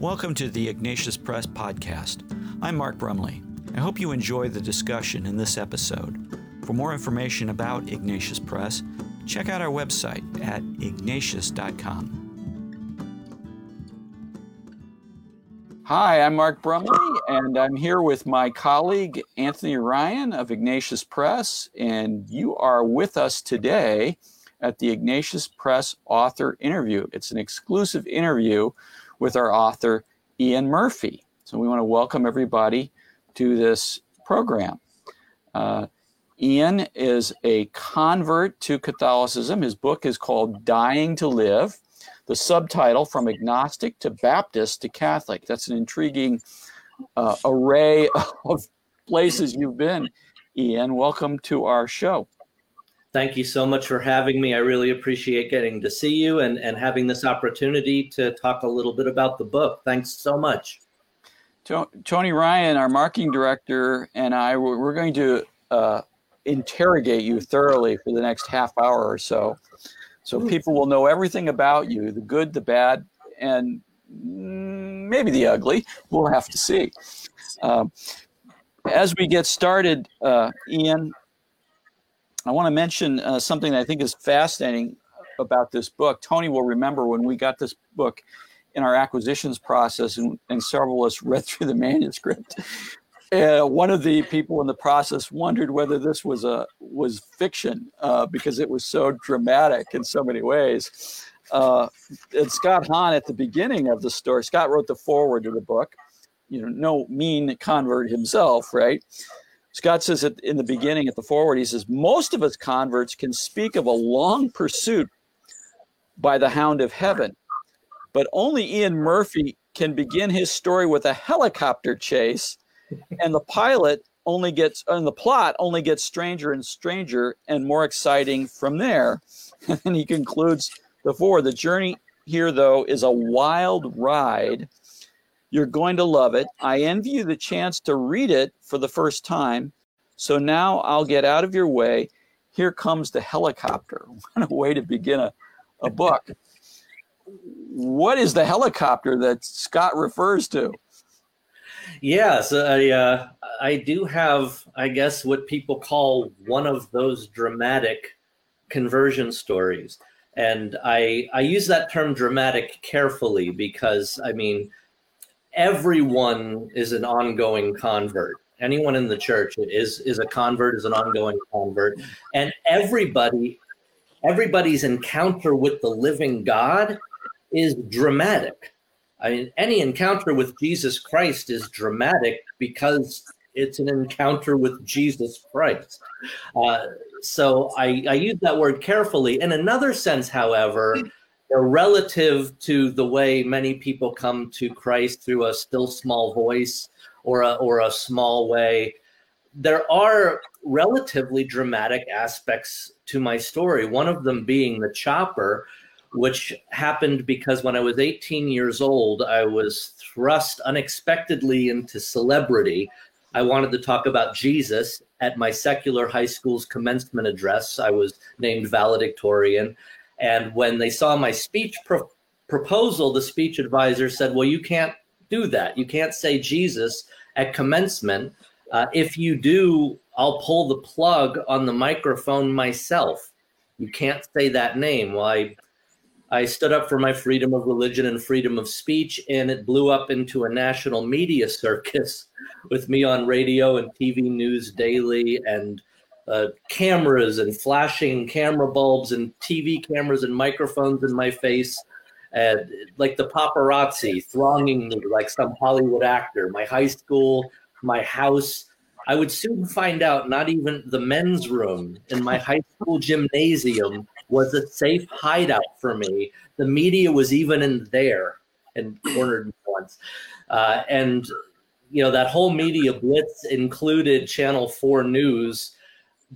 Welcome to the Ignatius Press Podcast. I'm Mark Brumley. I hope you enjoy the discussion in this episode. For more information about Ignatius Press, check out our website at ignatius.com. Hi, I'm Mark Brumley, and I'm here with my colleague Anthony Ryan of Ignatius Press, and you are with us today at the Ignatius Press author interview. It's an exclusive interview with our author, Ian Murphy. So we want to welcome everybody to this program. Uh, Ian is a convert to Catholicism. His book is called Dying to Live. The subtitle, From Agnostic to Baptist to Catholic. That's an intriguing uh, array of places you've been, Ian. Welcome to our show. Thank you so much for having me. I really appreciate getting to see you and, and having this opportunity to talk a little bit about the book. Thanks so much. Tony Ryan, our marketing director, and I, we're going to uh, interrogate you thoroughly for the next half hour or so. So people will know everything about you the good, the bad, and maybe the ugly. We'll have to see. Um, as we get started, uh, Ian, I want to mention uh, something that I think is fascinating about this book. Tony will remember when we got this book in our acquisitions process, and, and several of us read through the manuscript. Uh, one of the people in the process wondered whether this was a was fiction uh, because it was so dramatic in so many ways. Uh, and Scott Hahn at the beginning of the story, Scott wrote the foreword to the book. You know, no mean convert himself, right? Scott says at, in the beginning at the foreword, he says, most of us converts can speak of a long pursuit by the hound of heaven, but only Ian Murphy can begin his story with a helicopter chase, and the pilot only gets, and the plot only gets stranger and stranger and more exciting from there. And he concludes the foreword, the journey here, though, is a wild ride you're going to love it. I envy you the chance to read it for the first time. So now I'll get out of your way. Here comes the helicopter. What a way to begin a, a book. what is the helicopter that Scott refers to? Yes, I, uh, I do have, I guess, what people call one of those dramatic conversion stories. And I, I use that term dramatic carefully because, I mean, everyone is an ongoing convert. Anyone in the church is is a convert, is an ongoing convert, and everybody, everybody's encounter with the living God is dramatic. I mean, any encounter with Jesus Christ is dramatic because it's an encounter with Jesus Christ. Uh, so I, I use that word carefully. In another sense, however, relative to the way many people come to Christ through a still small voice or a, or a small way, there are relatively dramatic aspects to my story. One of them being the chopper, which happened because when I was 18 years old, I was thrust unexpectedly into celebrity. I wanted to talk about Jesus at my secular high school's commencement address. I was named valedictorian. And when they saw my speech pro- proposal, the speech advisor said, Well, you can't do that. You can't say Jesus at commencement. Uh, if you do, I'll pull the plug on the microphone myself. You can't say that name. Well, I, I stood up for my freedom of religion and freedom of speech, and it blew up into a national media circus with me on radio and TV news daily and uh, cameras and flashing camera bulbs and TV cameras and microphones in my face, and like the paparazzi thronging me like some Hollywood actor. My high school, my house. I would soon find out not even the men's room in my high school gymnasium was a safe hideout for me. The media was even in there and cornered me once. Uh, and you know that whole media blitz included Channel Four News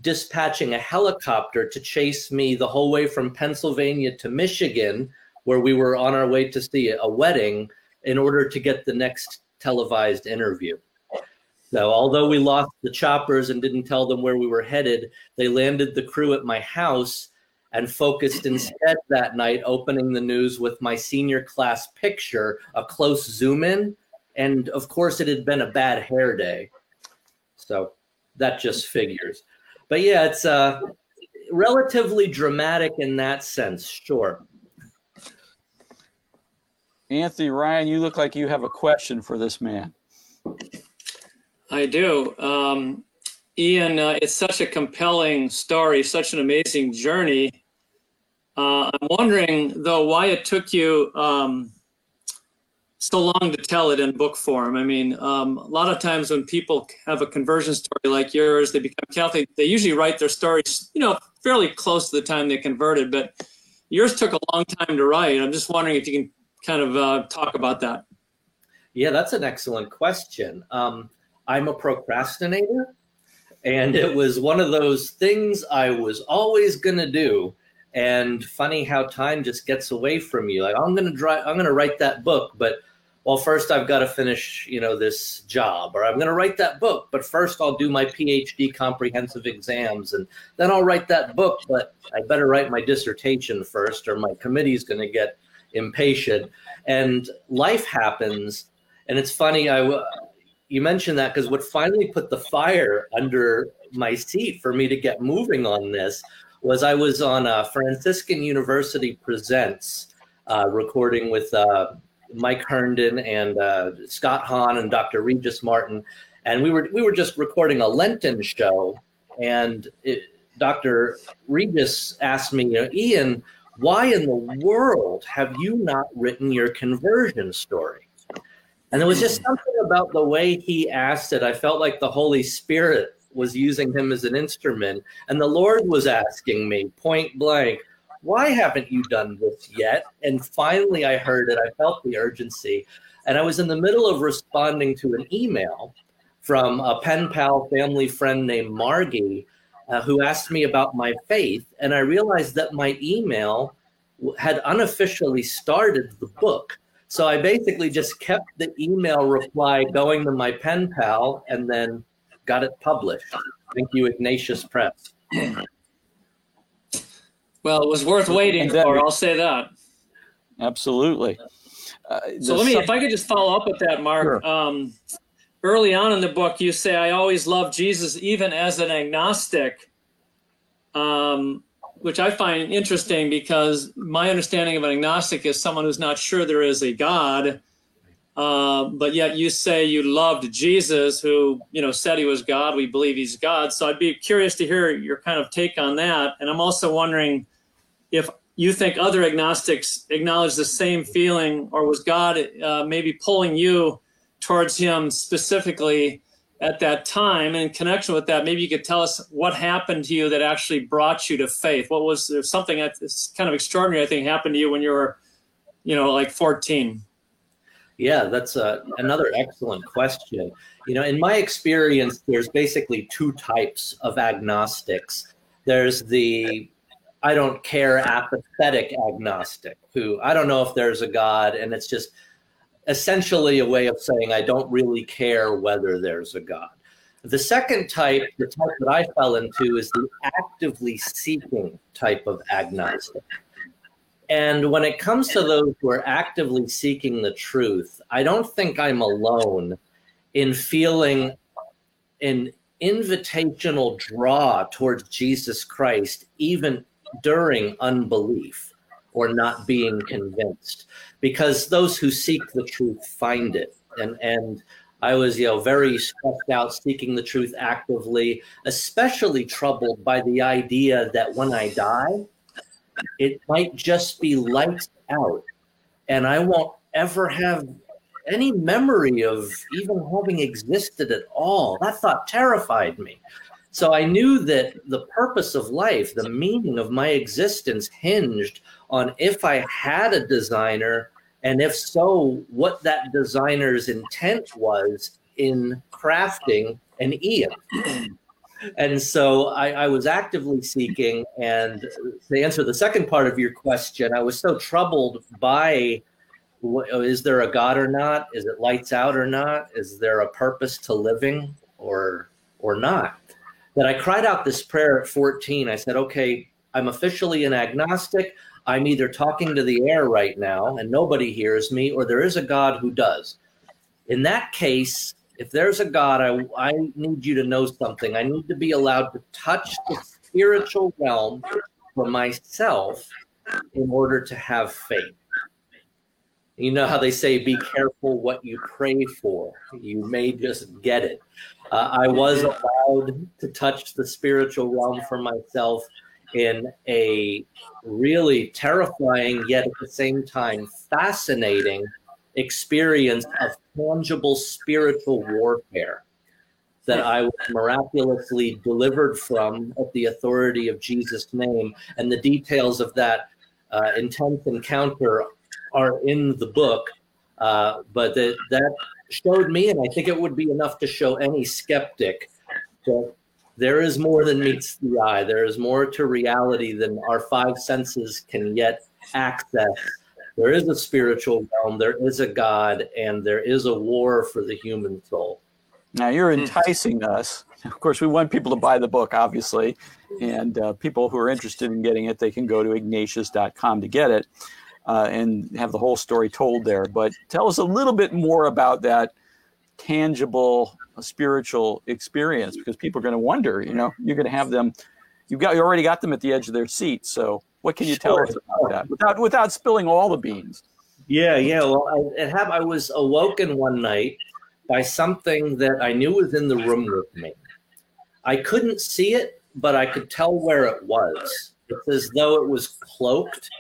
dispatching a helicopter to chase me the whole way from Pennsylvania to Michigan, where we were on our way to see a wedding, in order to get the next televised interview. So, although we lost the choppers and didn't tell them where we were headed, they landed the crew at my house and focused instead that night opening the news with my senior class picture, a close zoom in. And of course, it had been a bad hair day. So that just figures. But yeah, it's uh, relatively dramatic in that sense, sure. Anthony Ryan, you look like you have a question for this man. I do. Um, Ian, uh, it's such a compelling story, such an amazing journey. Uh, I'm wondering, though, why it took you um, so long to tell it in book form. I mean, um, a lot of times when people have a conversion story like yours, they become Catholic, they usually write their stories, you know, fairly close to the time they converted, but yours took a long time to write. I'm just wondering if you can kind of uh, talk about that. Yeah, that's an excellent question. Um, I'm a procrastinator, and it was one of those things I was always going to do and funny how time just gets away from you like i'm going to i'm going to write that book but well first i've got to finish you know this job or i'm going to write that book but first i'll do my phd comprehensive exams and then i'll write that book but i better write my dissertation first or my committee's going to get impatient. And life happens and it's funny i you mentioned that because what finally put the fire under my seat for me to get moving on this was I was on a Franciscan University Presents uh, recording with uh, Mike Hernon and uh, Scott Hahn and Dr. Regis Martin, and we were we were just recording a Lenten show, and it, Dr. Regis asked me, you know, Ian, why in the world have you not written your conversion story? And there was just something about the way he asked it. I felt like the Holy Spirit was using him as an instrument. And the Lord was asking me point blank, why haven't you done this yet? And finally, I heard it. I felt the urgency. And I was in the middle of responding to an email from a pen pal family friend named Margie, uh, who asked me about my faith. And I realized that my email had unofficially started the book. So I basically just kept the email reply going to my pen pal and then got it published. Thank you, Ignatius Press. Well, it was worth waiting then, for. I'll say that. Absolutely. Uh, so let me, if I could just follow up with that, Mark. Sure. Um, early on in the book, you say, "I always loved Jesus, even as an agnostic," um, which I find interesting because my understanding of an agnostic is someone who's not sure there is a God uh, but yet you say you loved Jesus, who you know said he was God. We believe he's God. So I'd be curious to hear your kind of take on that. And I'm also wondering if you think other agnostics acknowledge the same feeling, or was God uh, maybe pulling you towards Him specifically at that time? And in connection with that, maybe you could tell us what happened to you that actually brought you to faith. What was there something that's kind of extraordinary? I think happened to you when you were, you know, like 14. Yeah, that's a, uh, another excellent question. You know, in my experience, there's basically two types of agnostics. There's the I don't care apathetic agnostic, who I don't know if there's a God, and it's just essentially a way of saying I don't really care whether there's a God. The second type, the type that I fell into, is the actively seeking type of agnostic. And when it comes to those who are actively seeking the truth, I don't think I'm alone in feeling an invitational draw towards Jesus Christ, even during unbelief or not being convinced, because those who seek the truth find it. And, and I was, you know, very stressed out seeking the truth actively, especially troubled by the idea that when I die, it might just be lights out. And i won't ever have any memory of even having existed at all. That thought terrified me so i knew that the purpose of life the meaning of my existence hinged on if i had a designer and if so what that designer's intent was in crafting an ian and so I, I, was actively seeking. And to answer the second part of your question, I was so troubled by oh, is there a God or not? Is it lights out or not? Is there a purpose to living or or not? That I cried out this prayer at 14. I said, okay, I'm officially an agnostic. I'm either talking to the air right now and nobody hears me, or there is a God who does. In that case, if there's a God, I, I need you to know something. I need to be allowed to touch the spiritual realm for myself in order to have faith. You know how they say, be careful what you pray for. You may just get it. Uh, I was allowed to touch the spiritual realm for myself in a really terrifying, yet at the same time fascinating experience of tangible spiritual warfare that I was miraculously delivered from at the authority of Jesus' name. And the details of that uh, intense encounter are in the book. Uh, but that, that showed me, and I think it would be enough to show any skeptic that there is more than meets the eye. There is more to reality than our five senses can yet access. There is a spiritual realm, there is a God, and there is a war for the human soul. Now you're enticing us. Of course, we want people to buy the book, obviously, and uh, people who are interested in getting it, they can go to ignatius.com to get it uh, and have the whole story told there. But tell us a little bit more about that tangible spiritual experience because people are going to wonder. You know, you're going to have them. You've got you already got them at the edge of their seat. So what can you tell us about that without without spilling all the beans? Yeah, yeah. Well, I, have, I was awoken one night by something that I knew was in the room with me. I couldn't see it, but I could tell where it was. It's as though it was cloaked,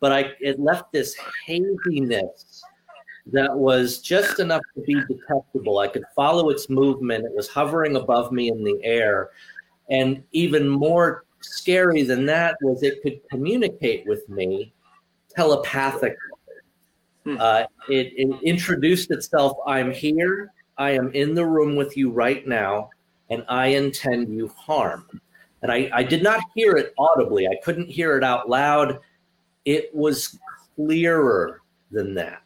but I it left this haziness that was just enough to be detectable. I could follow its movement. It was hovering above me in the air. And even more scary than that was it could communicate with me telepathically. Hmm. Uh, it, it introduced itself I'm here, I am in the room with you right now, and I intend you harm. And I, I did not hear it audibly, I couldn't hear it out loud. It was clearer than that.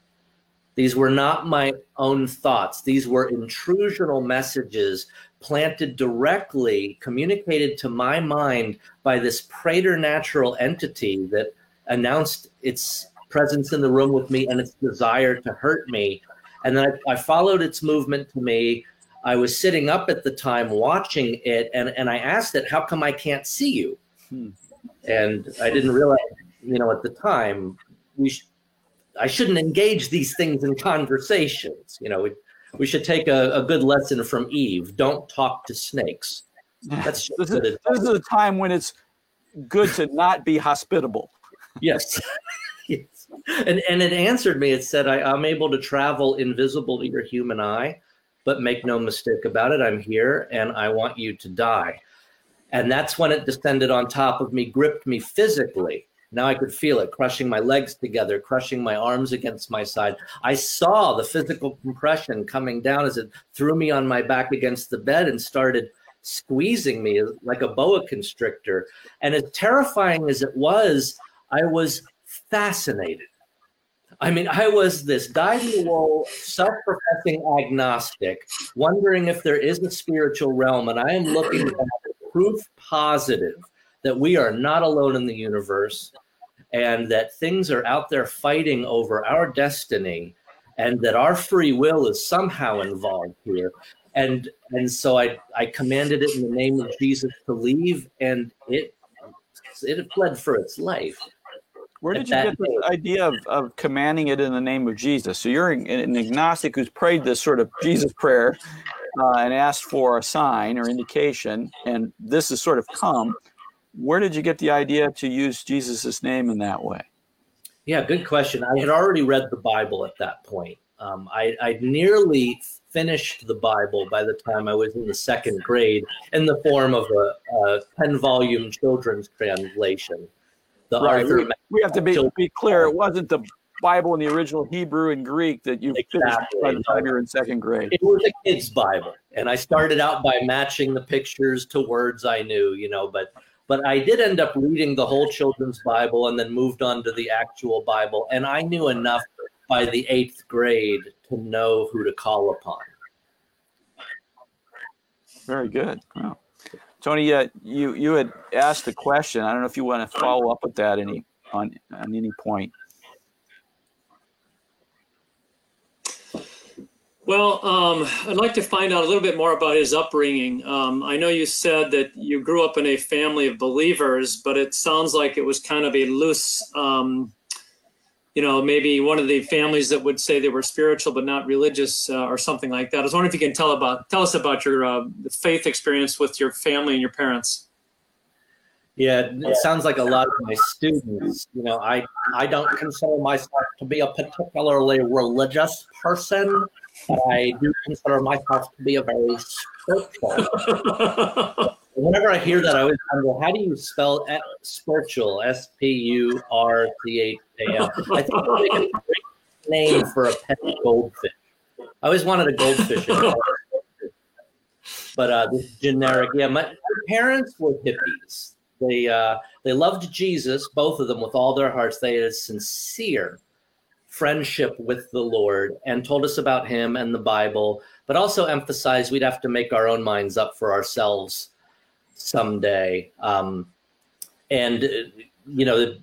These were not my own thoughts. These were intrusional messages planted directly, communicated to my mind by this preternatural entity that announced its presence in the room with me and its desire to hurt me. And then I, I followed its movement to me. I was sitting up at the time watching it, and, and I asked it, How come I can't see you? Hmm. And I didn't realize, you know, at the time, we sh- I shouldn't engage these things in conversations. You know, we, we should take a, a good lesson from Eve. Don't talk to snakes. That's this, is, this is a time when it's good to not be hospitable. Yes. yes. And and it answered me. It said, I, I'm able to travel invisible to your human eye, but make no mistake about it, I'm here and I want you to die. And that's when it descended on top of me, gripped me physically now I could feel it crushing my legs together, crushing my arms against my side. I saw the physical compression coming down as it threw me on my back against the bed and started squeezing me like a boa constrictor. And as terrifying as it was, I was fascinated. I mean, I was this dyed in the wool, self professing agnostic, wondering if there is a spiritual realm. And I am looking at proof positive that we are not alone in the universe and that things are out there fighting over our destiny and that our free will is somehow involved here. And and so i i commanded it in the name of jesus to leave and it it fled for its life. Where did you get the idea of, of commanding it in the name of jesus? So you're an agnostic who's prayed this sort of jesus prayer uh, and asked for a sign or indication and this has sort of come where did you get the idea to use Jesus' name in that way? Yeah, good question. I had already read the Bible at that point. Um, I, I nearly finished the Bible by the time I was in the second grade in the form of a, a 10 volume children's translation. The right. Arthur we, have to be, be clear, it wasn't the Bible in the original Hebrew and Greek that you exactly. finished by the time you were in second grade. It was a kid's Bible. And I started out by matching the pictures to words I knew, you know, but but I did end up reading the whole children's Bible and then moved on to the actual Bible. And I knew enough by the eighth grade to know who to call upon. Very good. Wow. Tony, uh, you you had asked the question. I don't know if you want to follow up with that any on on any point. Well, um, I'd like to find out a little bit more about his upbringing. Um, I know you said that you grew up in a family of believers, but it sounds like it was kind of a loose, um, you know, maybe one of the families that would say they were spiritual but not religious uh, or something like that. I was wondering if you can tell about tell us about your uh, faith experience with your family and your parents. Yeah, it sounds like a lot of my students. You know, I I don't consider myself to be a particularly religious person. I do consider myself to be a very spiritual. Whenever I hear that, I always wonder how do you spell spiritual? S P U R C H A L. I think it's a great name for a pet goldfish. I always wanted a goldfish. but uh, this generic, yeah. My, my parents were hippies. They uh, they loved Jesus, both of them, with all their hearts. They had sincere friendship with the Lord and told us about him and the Bible, but also emphasized we'd have to make our own minds up for ourselves someday. Um, and, you know,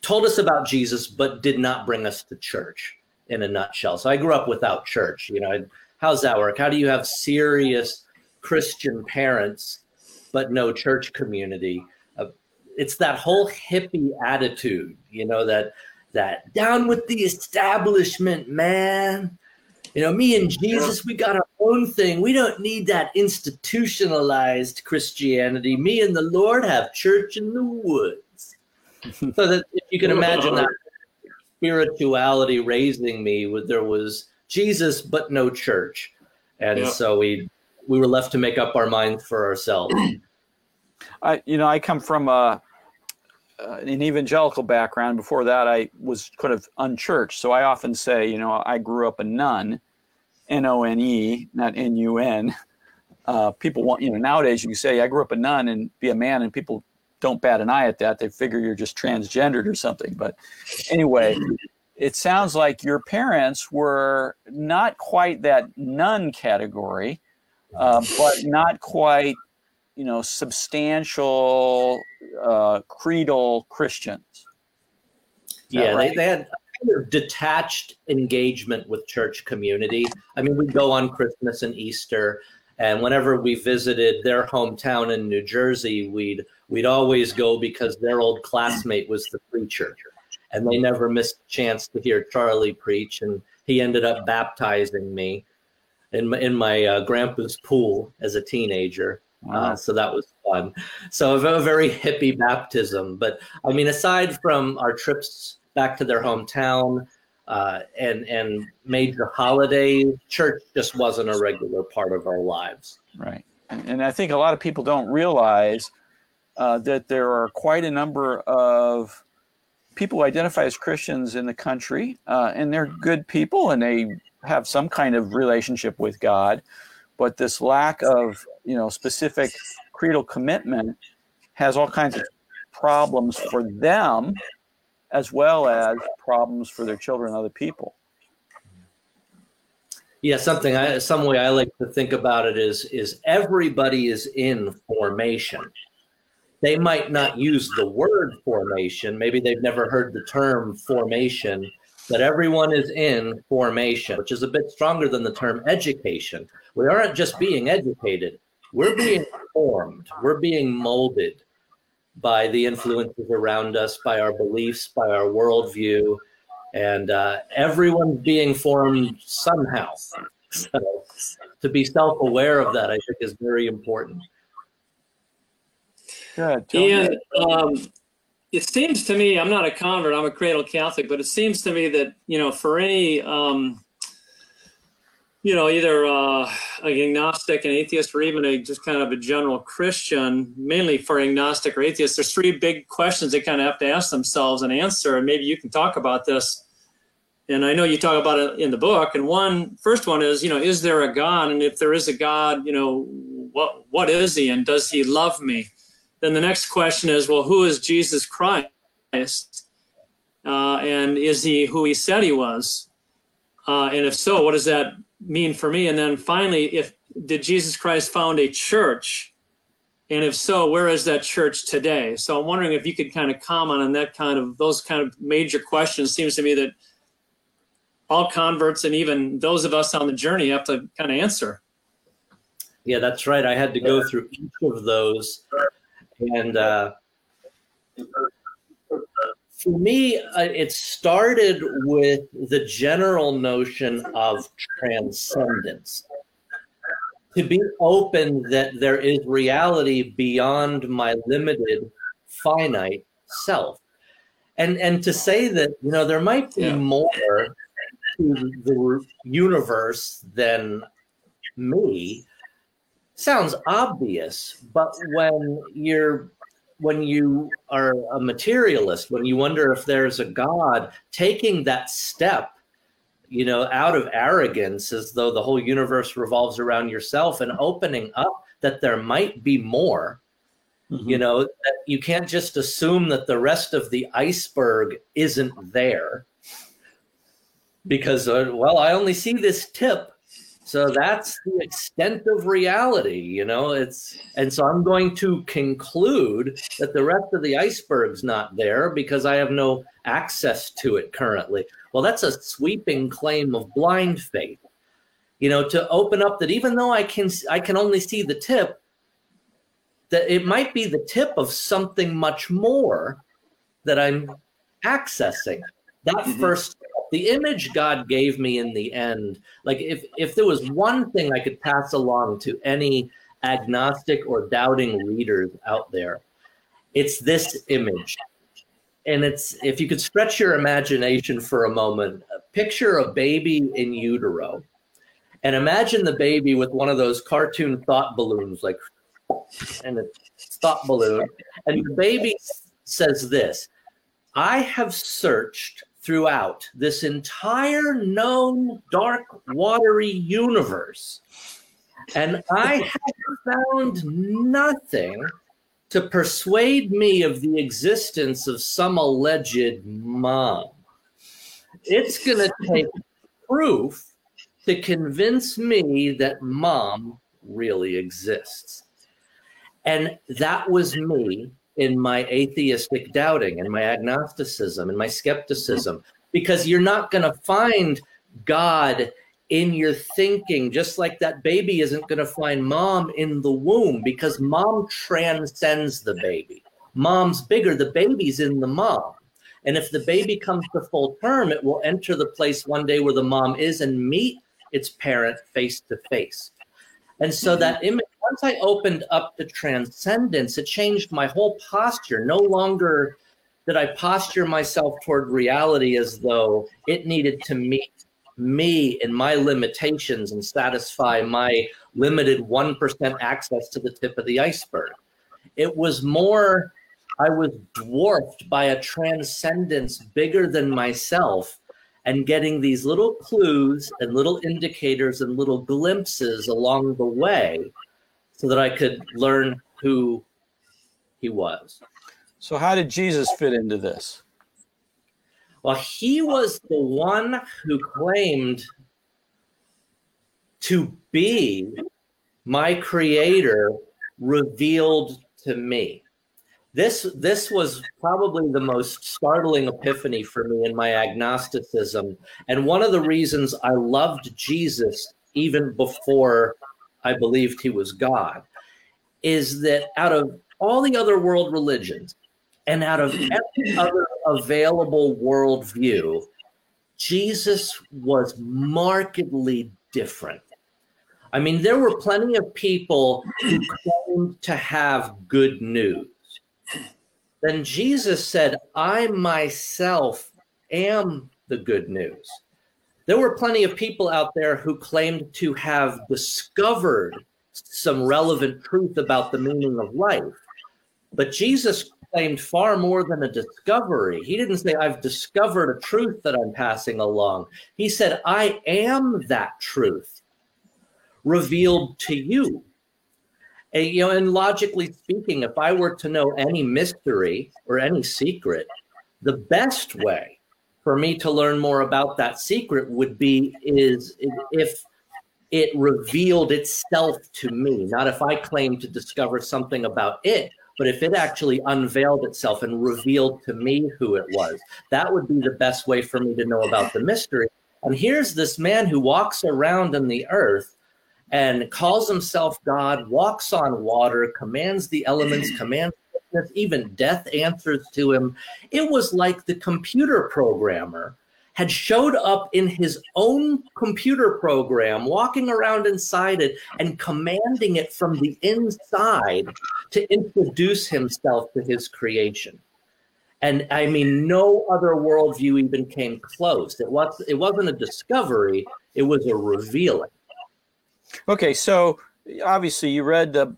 told us about Jesus, but did not bring us to church in a nutshell. So I grew up without church. You know, how's that work? How do you have serious Christian parents, but no church community? Uh, it's that whole hippie attitude, you know, that that down with the establishment, man. You know, me and Jesus, we got our own thing. We don't need that institutionalized Christianity. Me and the Lord have church in the woods. so that if you can imagine that spirituality raising me, with there was Jesus but no church, and yeah. so we we were left to make up our minds for ourselves. I, you know, I come from a uh, an evangelical background. Before that, I was kind of unchurched. So I often say, you know, I grew up a nun, N O N E, not N U N. Uh, people want, you know, nowadays you can say, I grew up a nun and be a man, and people don't bat an eye at that. They figure you're just transgendered or something. But anyway, it sounds like your parents were not quite that nun category, uh, but not quite you know, substantial uh, creedal Christians. Yeah, right? they, they had kind of detached engagement with church community. I mean, we'd go on Christmas and Easter, and whenever we visited their hometown in New Jersey, we'd we'd always go because their old classmate was the preacher, and they never missed a chance to hear Charlie preach. And he ended up baptizing me in my, in my uh, grandpa's pool as a teenager. Wow. Uh, so that was fun. So a very hippie baptism. But I mean, aside from our trips back to their hometown uh, and and major holidays, church just wasn't a regular part of our lives. Right, and, and I think a lot of people don't realize uh, that there are quite a number of people who identify as Christians in the country, uh, and they're good people, and they have some kind of relationship with God. But this lack of you know specific creedal commitment has all kinds of problems for them as well as problems for their children and other people. Yeah something i some way i like to think about it is is everybody is in formation. They might not use the word formation. Maybe they've never heard the term formation but everyone is in formation which is a bit stronger than the term education we aren't just being educated we're being formed, we're being molded by the influences around us, by our beliefs, by our worldview, and uh, everyone's being formed somehow. So to be self-aware of that, I think, is very important. Good. And um, it seems to me, I'm not a convert, I'm a cradle Catholic, but it seems to me that you know, for any um, you know, either uh, an agnostic, an atheist, or even a just kind of a general Christian, mainly for agnostic or atheist, there's three big questions they kind of have to ask themselves and answer. And maybe you can talk about this. And I know you talk about it in the book. And one first one is, you know, is there a God? And if there is a God, you know, what what is he and does he love me? Then the next question is, well, who is Jesus Christ? Uh, and is he who he said he was? Uh, and if so, what does that mean for me? And then finally, if did Jesus Christ found a church And if so, where is that church today? So I'm wondering if you could kind of comment on that kind of those kind of major questions. Seems to me that all converts and even those of us on the journey have to kind of answer. Yeah, that's right. I had to go through each of those, and uh, for me, uh, it started with the general notion of transcendence. To be open that there is reality beyond my limited, finite self. And, and to say that, you know, there might be yeah. more to the universe than me sounds obvious, but when you're when you are a materialist, when you wonder if there's a God, taking that step, you know, out of arrogance as though the whole universe revolves around yourself and opening up that there might be more, mm-hmm. you know, you can't just assume that the rest of the iceberg isn't there because, uh, well, I only see this tip so that's the extent of reality you know it's and so i'm going to conclude that the rest of the iceberg's not there because i have no access to it currently well that's a sweeping claim of blind faith you know to open up that even though i can i can only see the tip that it might be the tip of something much more that i'm accessing that mm-hmm. first the image God gave me in the end, like if if there was one thing I could pass along to any agnostic or doubting readers out there, it's this image. And it's if you could stretch your imagination for a moment, picture a baby in utero and imagine the baby with one of those cartoon thought balloons like and a thought balloon and the baby says this i have searched throughout this entire known dark, watery universe. And I have found nothing to persuade me of the existence of some alleged mom. It's going to take proof to convince me that mom really exists. And that was me in my atheistic doubting and my agnosticism and my skepticism because you're not going to find God in your thinking, just like that baby isn't going to find mom in the womb because mom transcends the baby. Mom's bigger, the baby's in the mom. And if the baby comes to full term, it will enter the place one day where the mom is and meet its parent face to face. And so mm-hmm. that image once I opened up to transcendence, it changed my whole posture. No longer did I posture myself toward reality as though it needed to meet me and my limitations and satisfy my limited 1% access to the tip of the iceberg. It was more, I was dwarfed by a transcendence bigger than myself and getting these little clues and little indicators and little glimpses along the way so that I could learn who he was. So, how did Jesus fit into this? Well, he was the one who claimed to be my creator revealed to me. This this was probably the most startling epiphany for me in my agnosticism and one of the reasons I loved Jesus even before I believed he was God, is that out of all the other world religions and out of every other available worldview, Jesus was markedly different. I mean, there were plenty of people who claimed to have good news. Then Jesus said, I myself am the good news. There were plenty of people out there who claimed to have discovered some relevant truth about the meaning of life. But Jesus claimed far more than a discovery. He didn't say, I've discovered a truth that I'm passing along. He said, I am that truth revealed to you. And, you know, and logically speaking, if I were to know any mystery or any secret, the best way for me to learn more about that secret would be is if it revealed itself to me, not if I claim to discover something about it, but if it actually unveiled itself and revealed to me who it was. That would be the best way for me to know about the mystery. And here's this man who walks around in the earth and calls himself God, walks on water, commands the elements, commands even death answers to him. It was like the computer programmer had showed up in his own computer program, walking around inside it and commanding it from the inside to introduce himself to his creation. And I mean, no other worldview even came close. It was it wasn't a discovery; it was a revealing. Okay, so obviously you read the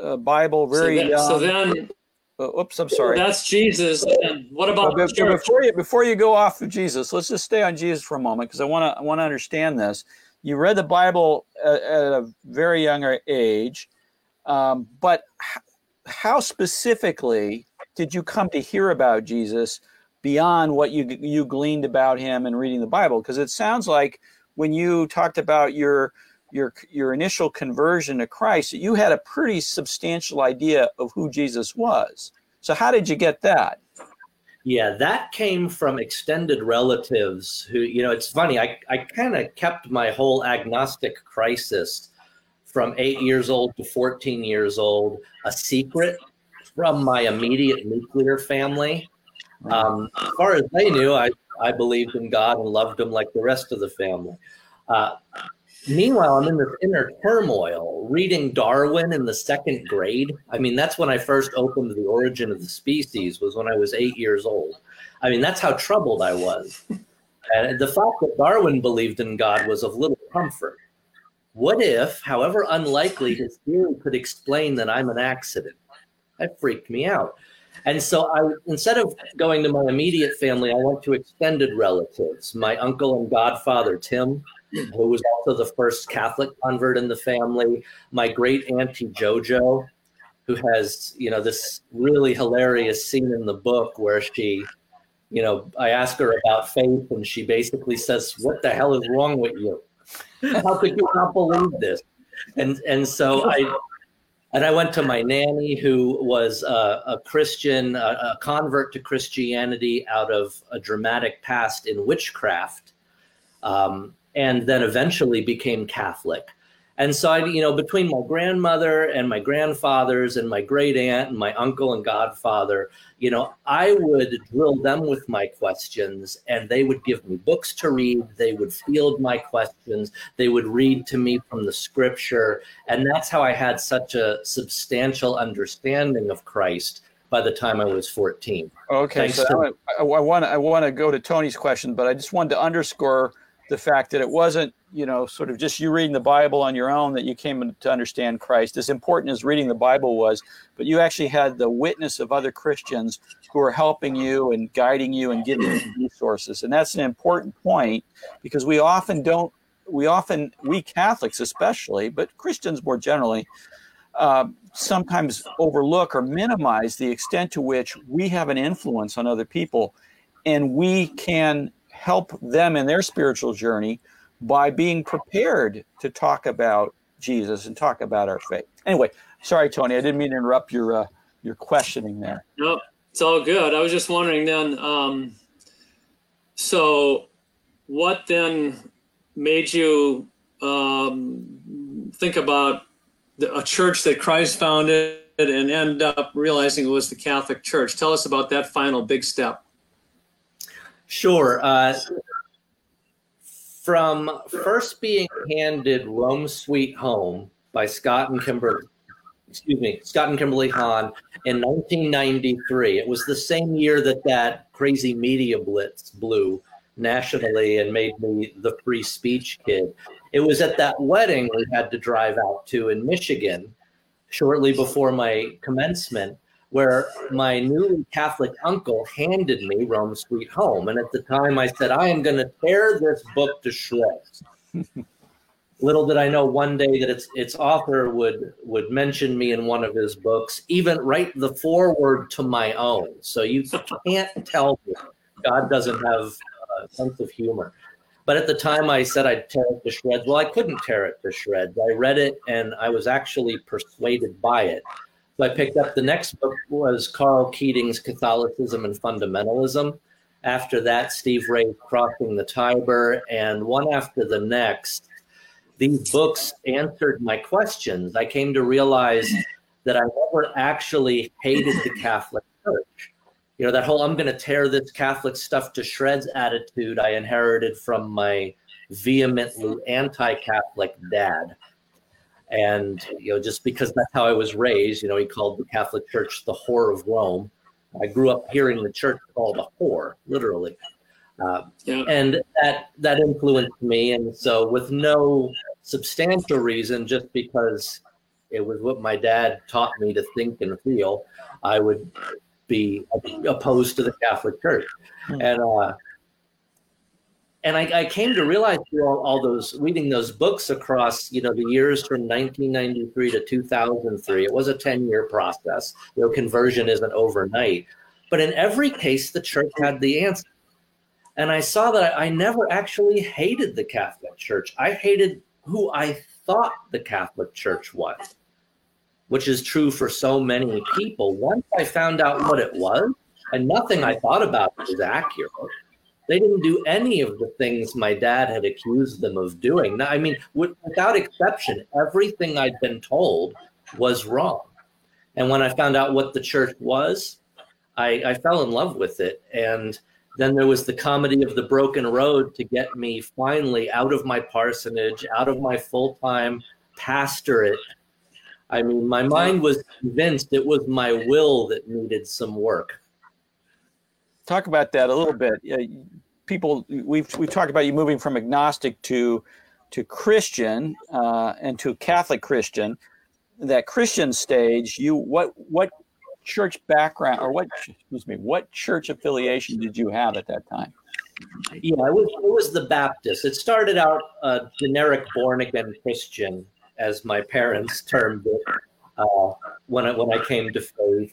uh, Bible very so, young. so then uh, oops, I'm sorry. That's Jesus. And what about but, but before you before you go off of Jesus, let's just stay on Jesus for a moment because I want to I want to understand this. You read the Bible at, at a very young age, um, but how specifically did you come to hear about Jesus beyond what you you gleaned about him and reading the Bible? Because it sounds like when you talked about your your your initial conversion to Christ, you had a pretty substantial idea of who Jesus was. So how did you get that? Yeah, that came from extended relatives who, you know, it's funny. I, I kind of kept my whole agnostic crisis from eight years old to 14 years old a secret from my immediate nuclear family. Um, as far as they knew, I, I believed in God and loved him like the rest of the family. Uh, Meanwhile, I'm in this inner turmoil reading Darwin in the second grade. I mean, that's when I first opened The Origin of the Species, was when I was eight years old. I mean, that's how troubled I was. And the fact that Darwin believed in God was of little comfort. What if, however unlikely, his theory could explain that I'm an accident? That freaked me out. And so I instead of going to my immediate family, I went to extended relatives, my uncle and godfather Tim, who was also the first Catholic convert in the family, my great auntie Jojo, who has, you know, this really hilarious scene in the book where she, you know, I ask her about faith and she basically says, What the hell is wrong with you? How could you not believe this? And and so I and I went to my nanny, who was a, a Christian, a, a, convert to Christianity out of a dramatic past in witchcraft. Um, and then eventually became Catholic. And so I, you know, between my grandmother and my grandfathers and my great aunt and my uncle and godfather, you know, I would drill them with my questions and they would give me books to read. They would field my questions. They would read to me from the scripture. And that's how I had such a substantial understanding of Christ by the time I was 14. Okay. Thanks so to- I, I want to, I want to go to Tony's question, but I just wanted to underscore the fact that it wasn't, you know, sort of just you reading the Bible on your own that you came to understand Christ. As important as reading the Bible was, but you actually had the witness of other Christians who are helping you and guiding you and giving you resources. And that's an important point because we often don't, we often, we Catholics especially, but Christians more generally, uh, sometimes overlook or minimize the extent to which we have an influence on other people and we can help them in their spiritual journey by being prepared to talk about Jesus and talk about our faith. Anyway, sorry, Tony, I didn't mean to interrupt your uh, your questioning there. No, it's all good. I was just wondering then. Um, so, what then made you um, think about the, a church that Christ founded and end up realizing it was the Catholic Church? Tell us about that final big step. Sure. Uh, from first being handed Rome Sweet Home by Scott and Kimberly, excuse me, Scott and Kimberly Hahn in 1993. It was the same year that that crazy media blitz blew nationally and made me the free speech kid. It was at that wedding we had to drive out to in Michigan shortly before my commencement where my newly Catholic uncle handed me Rome Sweet Home. And at the time I said, I am going to tear this book to shreds. Little did I know one day that its its author would would mention me in one of his books, even write the foreword to my own. So you can't tell me God doesn't have a sense of humor. But at the time, I said I'd tear it to shreds. Well, I couldn't tear it to shreds. I read it and I was actually persuaded by it. So I picked up the next book was Karl Keating's Catholicism and Fundamentalism. After that, Steve Ray's Crossing the Tiber, and one after the next. These books answered my questions. I came to realize that I never actually hated the Catholic Church. You know, that whole I'm going to tear this Catholic stuff to shreds attitude I inherited from my vehemently anti Catholic dad. And, you know, just because that's how I was raised, you know, he called the Catholic Church the whore of Rome. I grew up hearing the church called a whore, literally. Uh, yeah. And that that influenced me. And so, with no substantial reason, just because it was what my dad taught me to think and feel, I would be opposed to the Catholic Church. Hmm. And uh, and I, I, came to realize through all, all, those reading those books across you know the years from 1993 to 2003 it was a 10 year process. You know conversion isn't overnight. But in every case the church had the answer. And i saw that i never actually hated the catholic church. I hated who i thought the catholic church was which is true for so many people. Once i found out what it was and nothing i thought about was accurate they didn't do any of the things my dad had accused them of doing. Now, I mean, without exception, everything I'd been told was wrong. And when I found out what the church was, I, I fell in love with it. And then there was the comedy of the broken road to get me finally out of my parsonage, out of my full time pastorate. I mean, my mind was convinced it was my will that needed some work talk about that a little bit. people, we've we've talked about you moving from agnostic to to Christian uh, and to Catholic Christian. That Christian stage, you what what church background or what excuse me, what church affiliation did you have at that time? Yeah, it was it was the Baptist. It started out a generic born again Christian, as my parents termed it, uh, when I, when I came to faith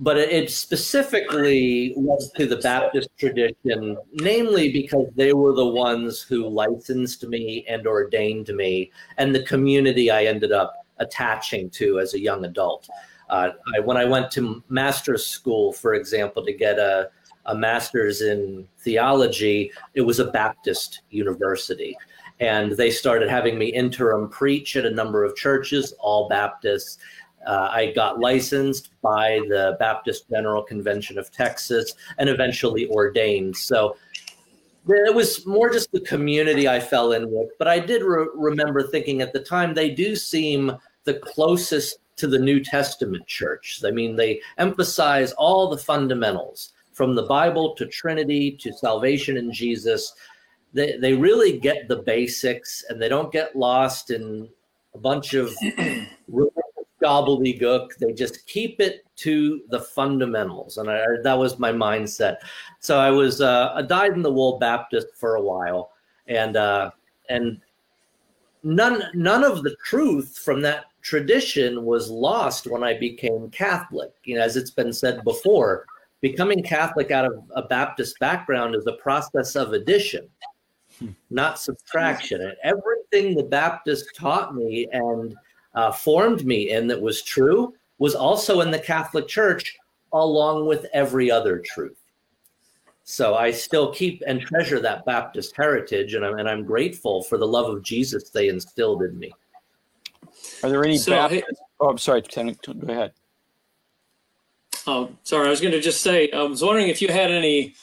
but it specifically was to the Baptist tradition, namely because they were the ones who licensed me and ordained me, and the community I ended up attaching to as a young adult. Uh, I, when I went to master's school, for example, to get a, a master's in theology, it was a Baptist university. And they started having me interim preach at a number of churches, all Baptists uh, I got licensed by the Baptist General Convention of Texas and eventually ordained. So it was more just the community I fell in with. But I did re- remember thinking at the time they do seem the closest to the New Testament church. I mean, they emphasize all the fundamentals from the Bible to Trinity to salvation in Jesus. They, they really get the basics and they don't get lost in a bunch of gobbledygook. They just keep it to the fundamentals, and I, that was my mindset. So I was uh, a dyed-in-the-wool Baptist for a while, and uh, and none none of the truth from that tradition was lost when I became Catholic. You know, as it's been said before, becoming Catholic out of a Baptist background is a process of addition, not subtraction. And everything the Baptist taught me and uh, formed me in that was true was also in the Catholic Church, along with every other truth. So I still keep and treasure that Baptist heritage, and I'm, and I'm grateful for the love of Jesus they instilled in me. Are there any so, Baptist? Hey, oh, I'm sorry. Go ahead. Oh, sorry. I was going to just say, I was wondering if you had any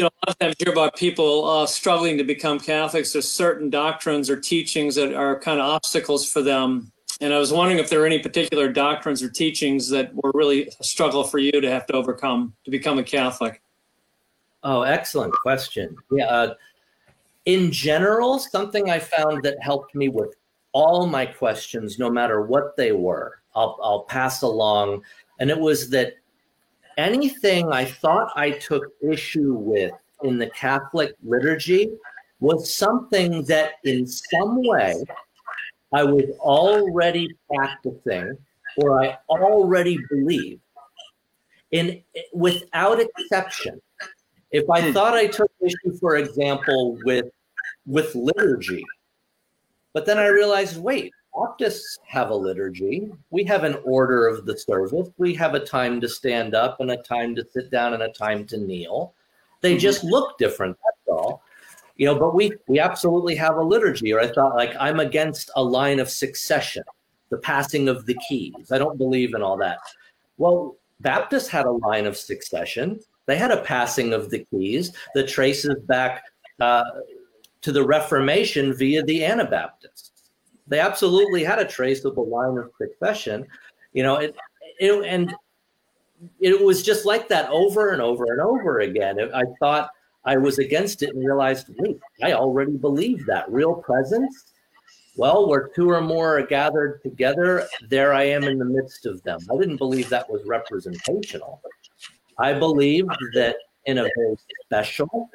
you know, a lot of times hear about people uh, struggling to become Catholics. There's certain doctrines or teachings that are kind of obstacles for them. And I was wondering if there are any particular doctrines or teachings that were really a struggle for you to have to overcome to become a Catholic. Oh, excellent question. Yeah. Uh, in general, something I found that helped me with all my questions, no matter what they were, I'll, I'll pass along. And it was that anything I thought I took issue with in the Catholic liturgy was something that in some way I was already practicing or I already believed. In without exception, If I hmm. thought I took issue, for example, with with liturgy, but then I realized, wait, Baptists have a liturgy. We have an order of the service. We have a time to stand up and a time to sit down and a time to kneel. They mm-hmm. just look different. That's all. You know, but we we absolutely have a liturgy. Or I thought like I'm against a line of succession, the passing of the keys. I don't believe in all that. Well, Baptists had a line of succession. They had a passing of the keys that traces back uh, to the Reformation via the Anabaptists. They absolutely had a traceable line of succession. You know, it, it and it was just like that over and over and over again. I thought I was against it and realized, wait, I already believe that real presence. Well, where two or more are gathered together, there I am in the midst of them. I didn't believe that was representational. I believed that in a very special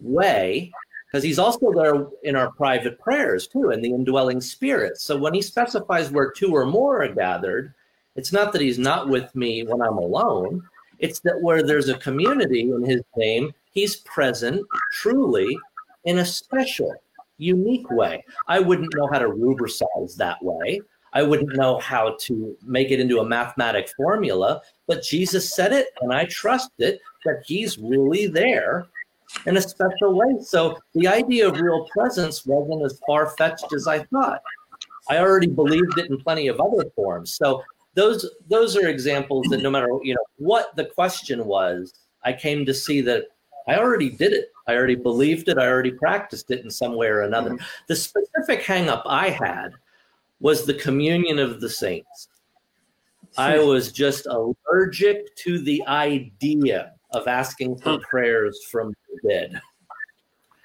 way, because he's also there in our private prayers too, in the indwelling spirit. So when he specifies where two or more are gathered, it's not that he's not with me when I'm alone. It's that where there's a community in his name, he's present truly in a special, unique way. I wouldn't know how to rubricize that way. I wouldn't know how to make it into a mathematic formula, but Jesus said it, and I trust it that he's really there in a special way. So the idea of real presence wasn't as far fetched as I thought. I already believed it in plenty of other forms. So those those are examples that no matter you know what the question was, I came to see that I already did it. I already believed it. I already practiced it in some way or another. Mm-hmm. The specific hangup I had was the communion of the saints. I was just allergic to the idea of asking for prayers from the dead.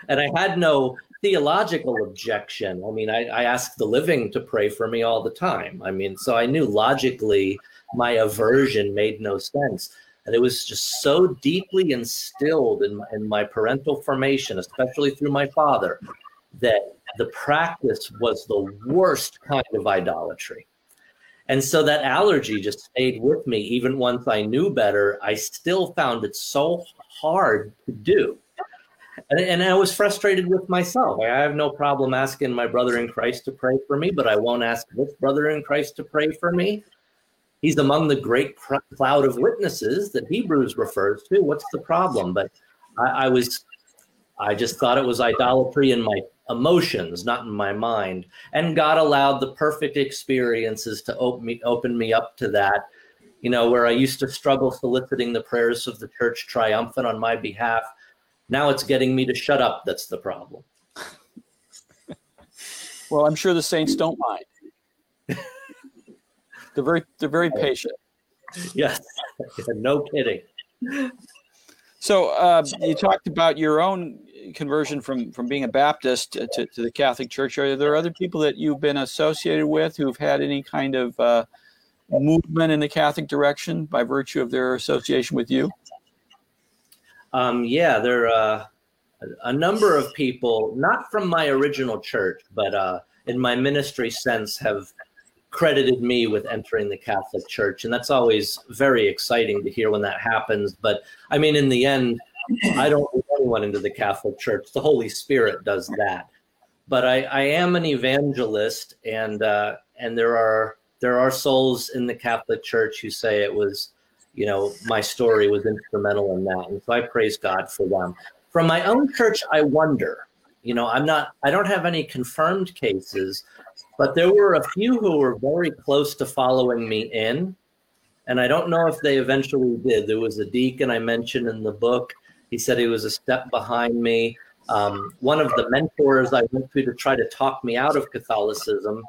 And I had no theological objection. I mean, I, I ask the living to pray for me all the time. I mean, so I knew logically my aversion made no sense. And it was just so deeply instilled in, in my parental formation, especially through my father, that the practice was the worst kind of idolatry. And so that allergy just stayed with me. Even once I knew better, I still found it so hard to do. And, and I was frustrated with myself. I have no problem asking my brother in Christ to pray for me, but I won't ask this brother in Christ to pray for me. He's among the great cloud of witnesses that Hebrews refers to. What's the problem? But I, I was, I just thought it was idolatry in my emotions, not in my mind. And God allowed the perfect experiences to open me, open me up to that. You know, where I used to struggle soliciting the prayers of the church triumphant on my behalf now it's getting me to shut up that's the problem. well, I'm sure the Saints don't mind. they're very they're very patient. Yes, no kidding. So uh, you talked about your own conversion from from being a Baptist to, to, the Catholic Church. Are there other people that you've been associated with who've had any kind of uh, movement in the Catholic direction by virtue of their association with you? Um, yeah, there are uh, a number of people, not from my original church, but uh, in my ministry sense, have credited me with entering the Catholic Church. And that's always very exciting to hear when that happens. But I mean, in the end, I don't put anyone into the Catholic Church. The Holy Spirit does that. But I, I am an evangelist, and uh, and there are there are souls in the Catholic Church who say it was you know, my story was instrumental in that. And so I praise God for them. From my own church, I wonder, you know, I'm not, I don't have any confirmed cases, but there were a few who were very close to following me in. And I don't know if they eventually did. There was a deacon I mentioned in the book. He said he was a step behind me. Um, one of the mentors I went to to try to talk me out of Catholicism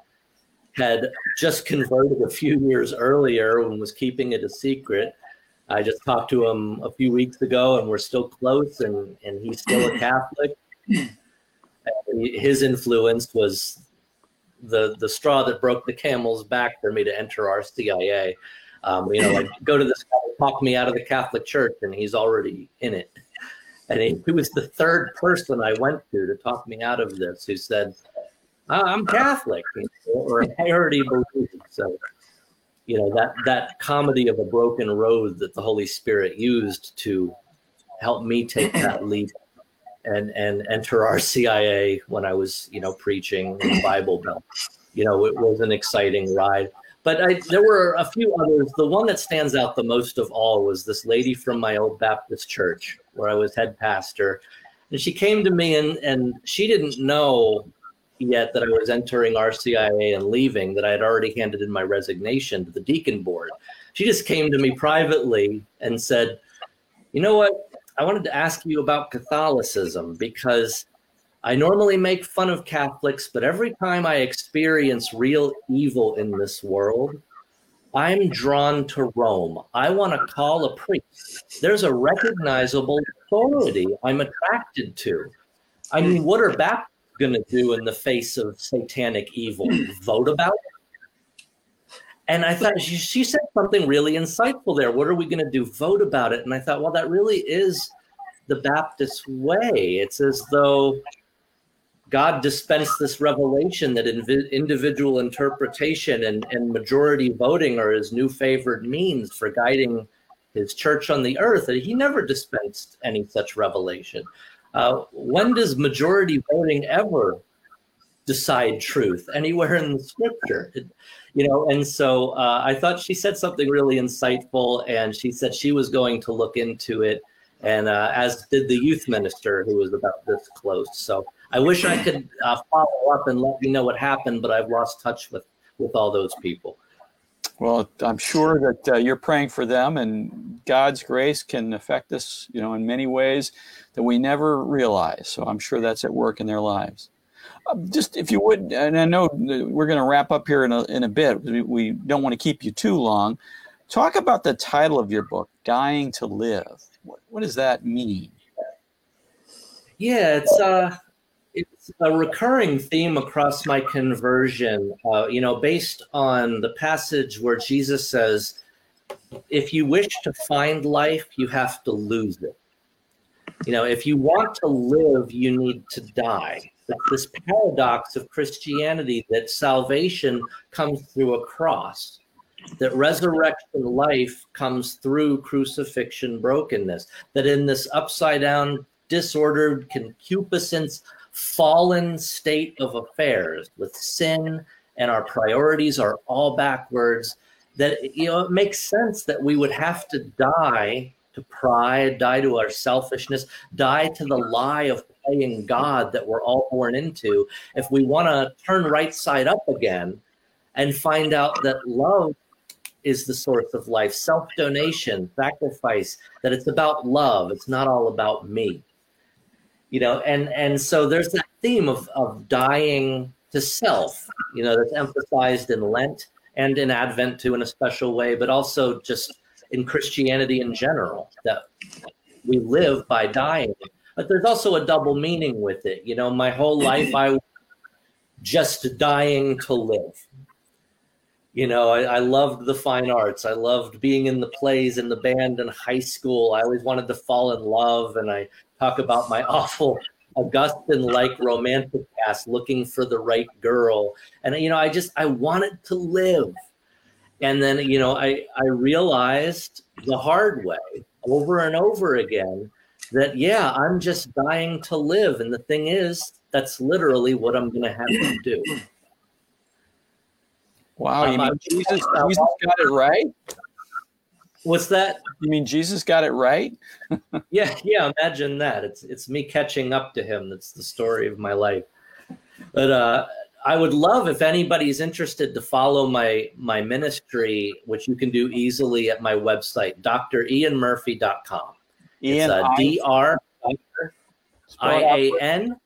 had just converted a few years earlier and was keeping it a secret. I just talked to him a few weeks ago, and we're still close, and, and he's still a Catholic. His influence was the the straw that broke the camel's back for me to enter RCIA. Um, you know, like go to this guy, talk me out of the Catholic Church, and he's already in it. And he, he was the third person I went to to talk me out of this, who said, uh, I'm Catholic, or I already believe. So, you know that that comedy of a broken road that the Holy Spirit used to help me take that leap and and enter RCIA when I was you know preaching in Bible Belt. You know, it was an exciting ride. But I, there were a few others. The one that stands out the most of all was this lady from my old Baptist church where I was head pastor. And she came to me and, and she didn't know yet that I was entering RCIA and leaving, that I had already handed in my resignation to the deacon board. She just came to me privately and said, You know what? I wanted to ask you about Catholicism because I normally make fun of Catholics, but every time I experience real evil in this world, I'm drawn to Rome. I want to call a priest. There's a recognizable authority I'm attracted to. I mean, what are Baptists going to do in the face of satanic evil? Vote about it? And I thought she, she said something really insightful there. What are we going to do? Vote about it. And I thought, well, that really is the Baptist way. It's as though God dispensed this revelation that inv- individual interpretation and, and majority voting are his new favored means for guiding his church on the earth. That he never dispensed any such revelation. Uh, when does majority voting ever decide truth anywhere in the scripture? You know, and so uh, I thought she said something really insightful, and she said she was going to look into it, and uh, as did the youth minister who was about this close. So I wish I could uh, follow up and let you know what happened, but I've lost touch with with all those people. Well, I'm sure that uh, you're praying for them, and God's grace can affect us, you know, in many ways that we never realize. So I'm sure that's at work in their lives. Uh, just if you would, and I know we're going to wrap up here in a, in a bit. We, we don't want to keep you too long. Talk about the title of your book, "Dying to Live." What, what does that mean? Yeah, it's uh, it's a recurring theme across my conversion, uh, you know, based on the passage where Jesus says, if you wish to find life, you have to lose it. You know, if you want to live, you need to die. This paradox of Christianity that salvation comes through a cross, that resurrection life comes through crucifixion brokenness, that in this upside down, disordered concupiscence fallen state of affairs with sin and our priorities are all backwards that you know it makes sense that we would have to die to pride die to our selfishness die to the lie of playing god that we're all born into. If we want to turn right side up again and find out that love is the source of life self donation sacrifice that it's about love it's not all about me you know and and so there's that theme of of dying to self you know that's emphasized in lent and in advent too in a special way but also just in christianity in general that we live by dying. But there's also a double meaning with it you know my whole life i was just dying to live you know I, I, loved the fine arts i loved being in the plays and the band in high school i always wanted to fall in love and i talk about my awful Augustine like romantic past looking for the right girl. And, you know, I just, I wanted to live. And then, you know, I, I realized the hard way over and over again that, yeah, I'm just dying to live. And the thing is, that's literally what I'm going to have to do. Wow. You mean Jesus, Jesus got it right? What's that? You mean Jesus got it right? yeah, yeah. Imagine that. It's it's me catching up to him. That's the story of my life. But uh, I would love if anybody's interested to follow my my ministry, which you can do easily at my website, drianmurphy.com. Ian, it's uh, D R I A N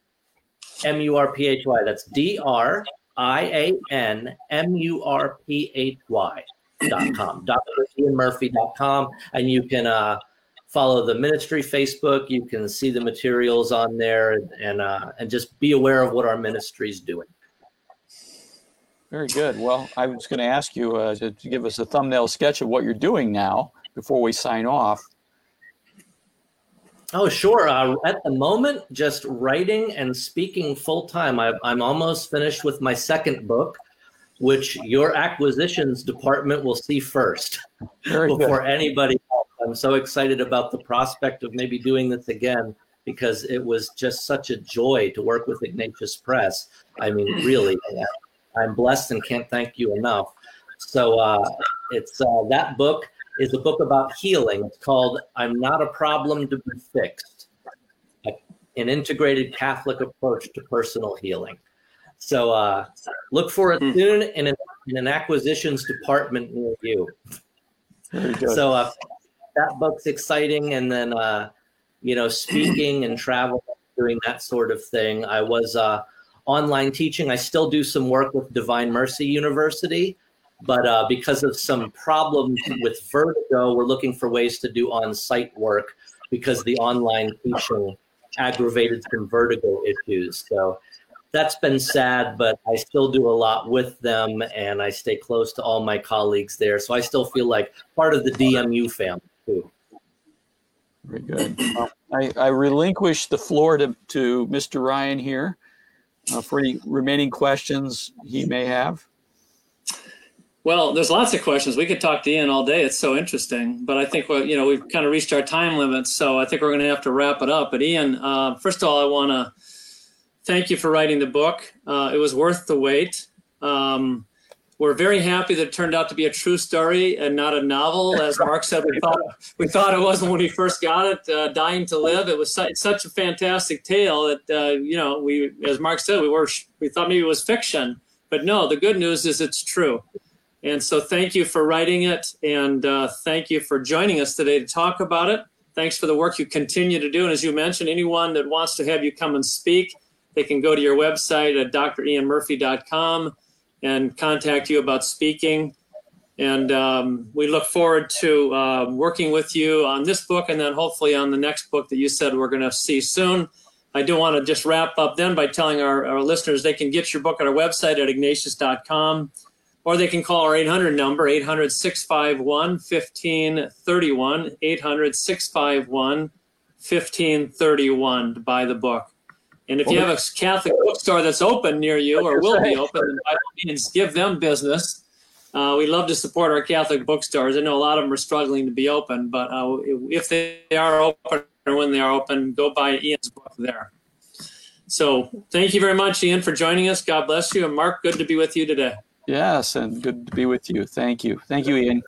M U R P H Y. That's D R I A N M U R P H Y dot com, dr. murphy dot com and you can uh, follow the ministry Facebook. You can see the materials on there, and and, uh, and just be aware of what our ministry is doing. Very good. Well, I was going to ask you uh, to give us a thumbnail sketch of what you're doing now before we sign off. Oh, sure. Uh, at the moment, just writing and speaking full time. I'm almost finished with my second book which your acquisitions department will see first Very before good. anybody else. I'm so excited about the prospect of maybe doing this again because it was just such a joy to work with Ignatius Press. I mean, really, I'm blessed and can't thank you enough. So uh, it's uh, that book is a book about healing. It's called "I'm Not a Problem to Be Fixed: An Integrated Catholic Approach to Personal Healing." So uh, look for it hmm. soon in an, in an acquisitions department near you. So uh, that book's exciting, and then uh, you know, speaking and travel, doing that sort of thing. I was uh, online teaching. I still do some work with Divine Mercy University, but uh, because of some problems with vertigo, we're looking for ways to do on-site work because the online teaching aggravated some vertigo issues. So that's been sad, but I still do a lot with them and I stay close to all my colleagues there. So I still feel like part of the DMU family too. Very good. I, I relinquish the floor to, to Mr. Ryan here uh, for any remaining questions he may have. Well, there's lots of questions. We could talk to Ian all day. It's so interesting. But I think you know we've kind of reached our time limit, so I think we're going to have to wrap it up. But Ian, uh, first of all, I want to thank you for writing the book. Uh, it was worth the wait. Um, we're very happy that it turned out to be a true story and not a novel. As Mark said, we thought we thought it wasn't when we first got it. Uh, Dying to Live. It was su- such a fantastic tale that uh, you know we, as Mark said, we were we thought maybe it was fiction, but no. The good news is it's true. And so, thank you for writing it, and uh, thank you for joining us today to talk about it. Thanks for the work you continue to do. And as you mentioned, anyone that wants to have you come and speak, they can go to your website at drianmurphy.com and contact you about speaking. And um, we look forward to uh, working with you on this book and then hopefully on the next book that you said we're going to see soon. I do want to just wrap up then by telling our, our listeners they can get your book at our website at ignatius.com or they can call our 800 number 800 651 1531 800 651 1531 to buy the book and if you have a Catholic bookstore that's open near you or will be open, then by all means give them business. Uh, we love to support our Catholic bookstores. I know a lot of them are struggling to be open, but uh, if they are open or when they are open, go buy Ian's book there. So thank you very much, Ian, for joining us. God bless you. And Mark, good to be with you today. Yes, and good to be with you. Thank you. Thank you, Ian.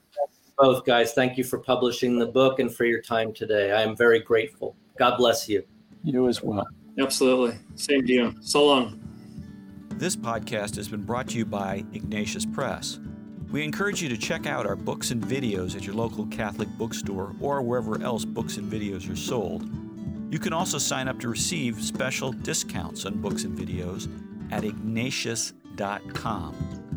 Both guys, thank you for publishing the book and for your time today. I am very grateful. God bless you. You as well. Absolutely. Same to you. So long. This podcast has been brought to you by Ignatius Press. We encourage you to check out our books and videos at your local Catholic bookstore or wherever else books and videos are sold. You can also sign up to receive special discounts on books and videos at ignatius.com.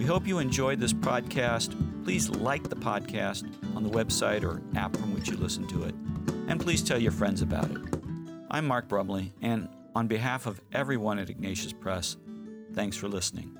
We hope you enjoyed this podcast. Please like the podcast on the website or app from which you listen to it. And please tell your friends about it. I'm Mark Brumley, and on behalf of everyone at Ignatius Press, thanks for listening.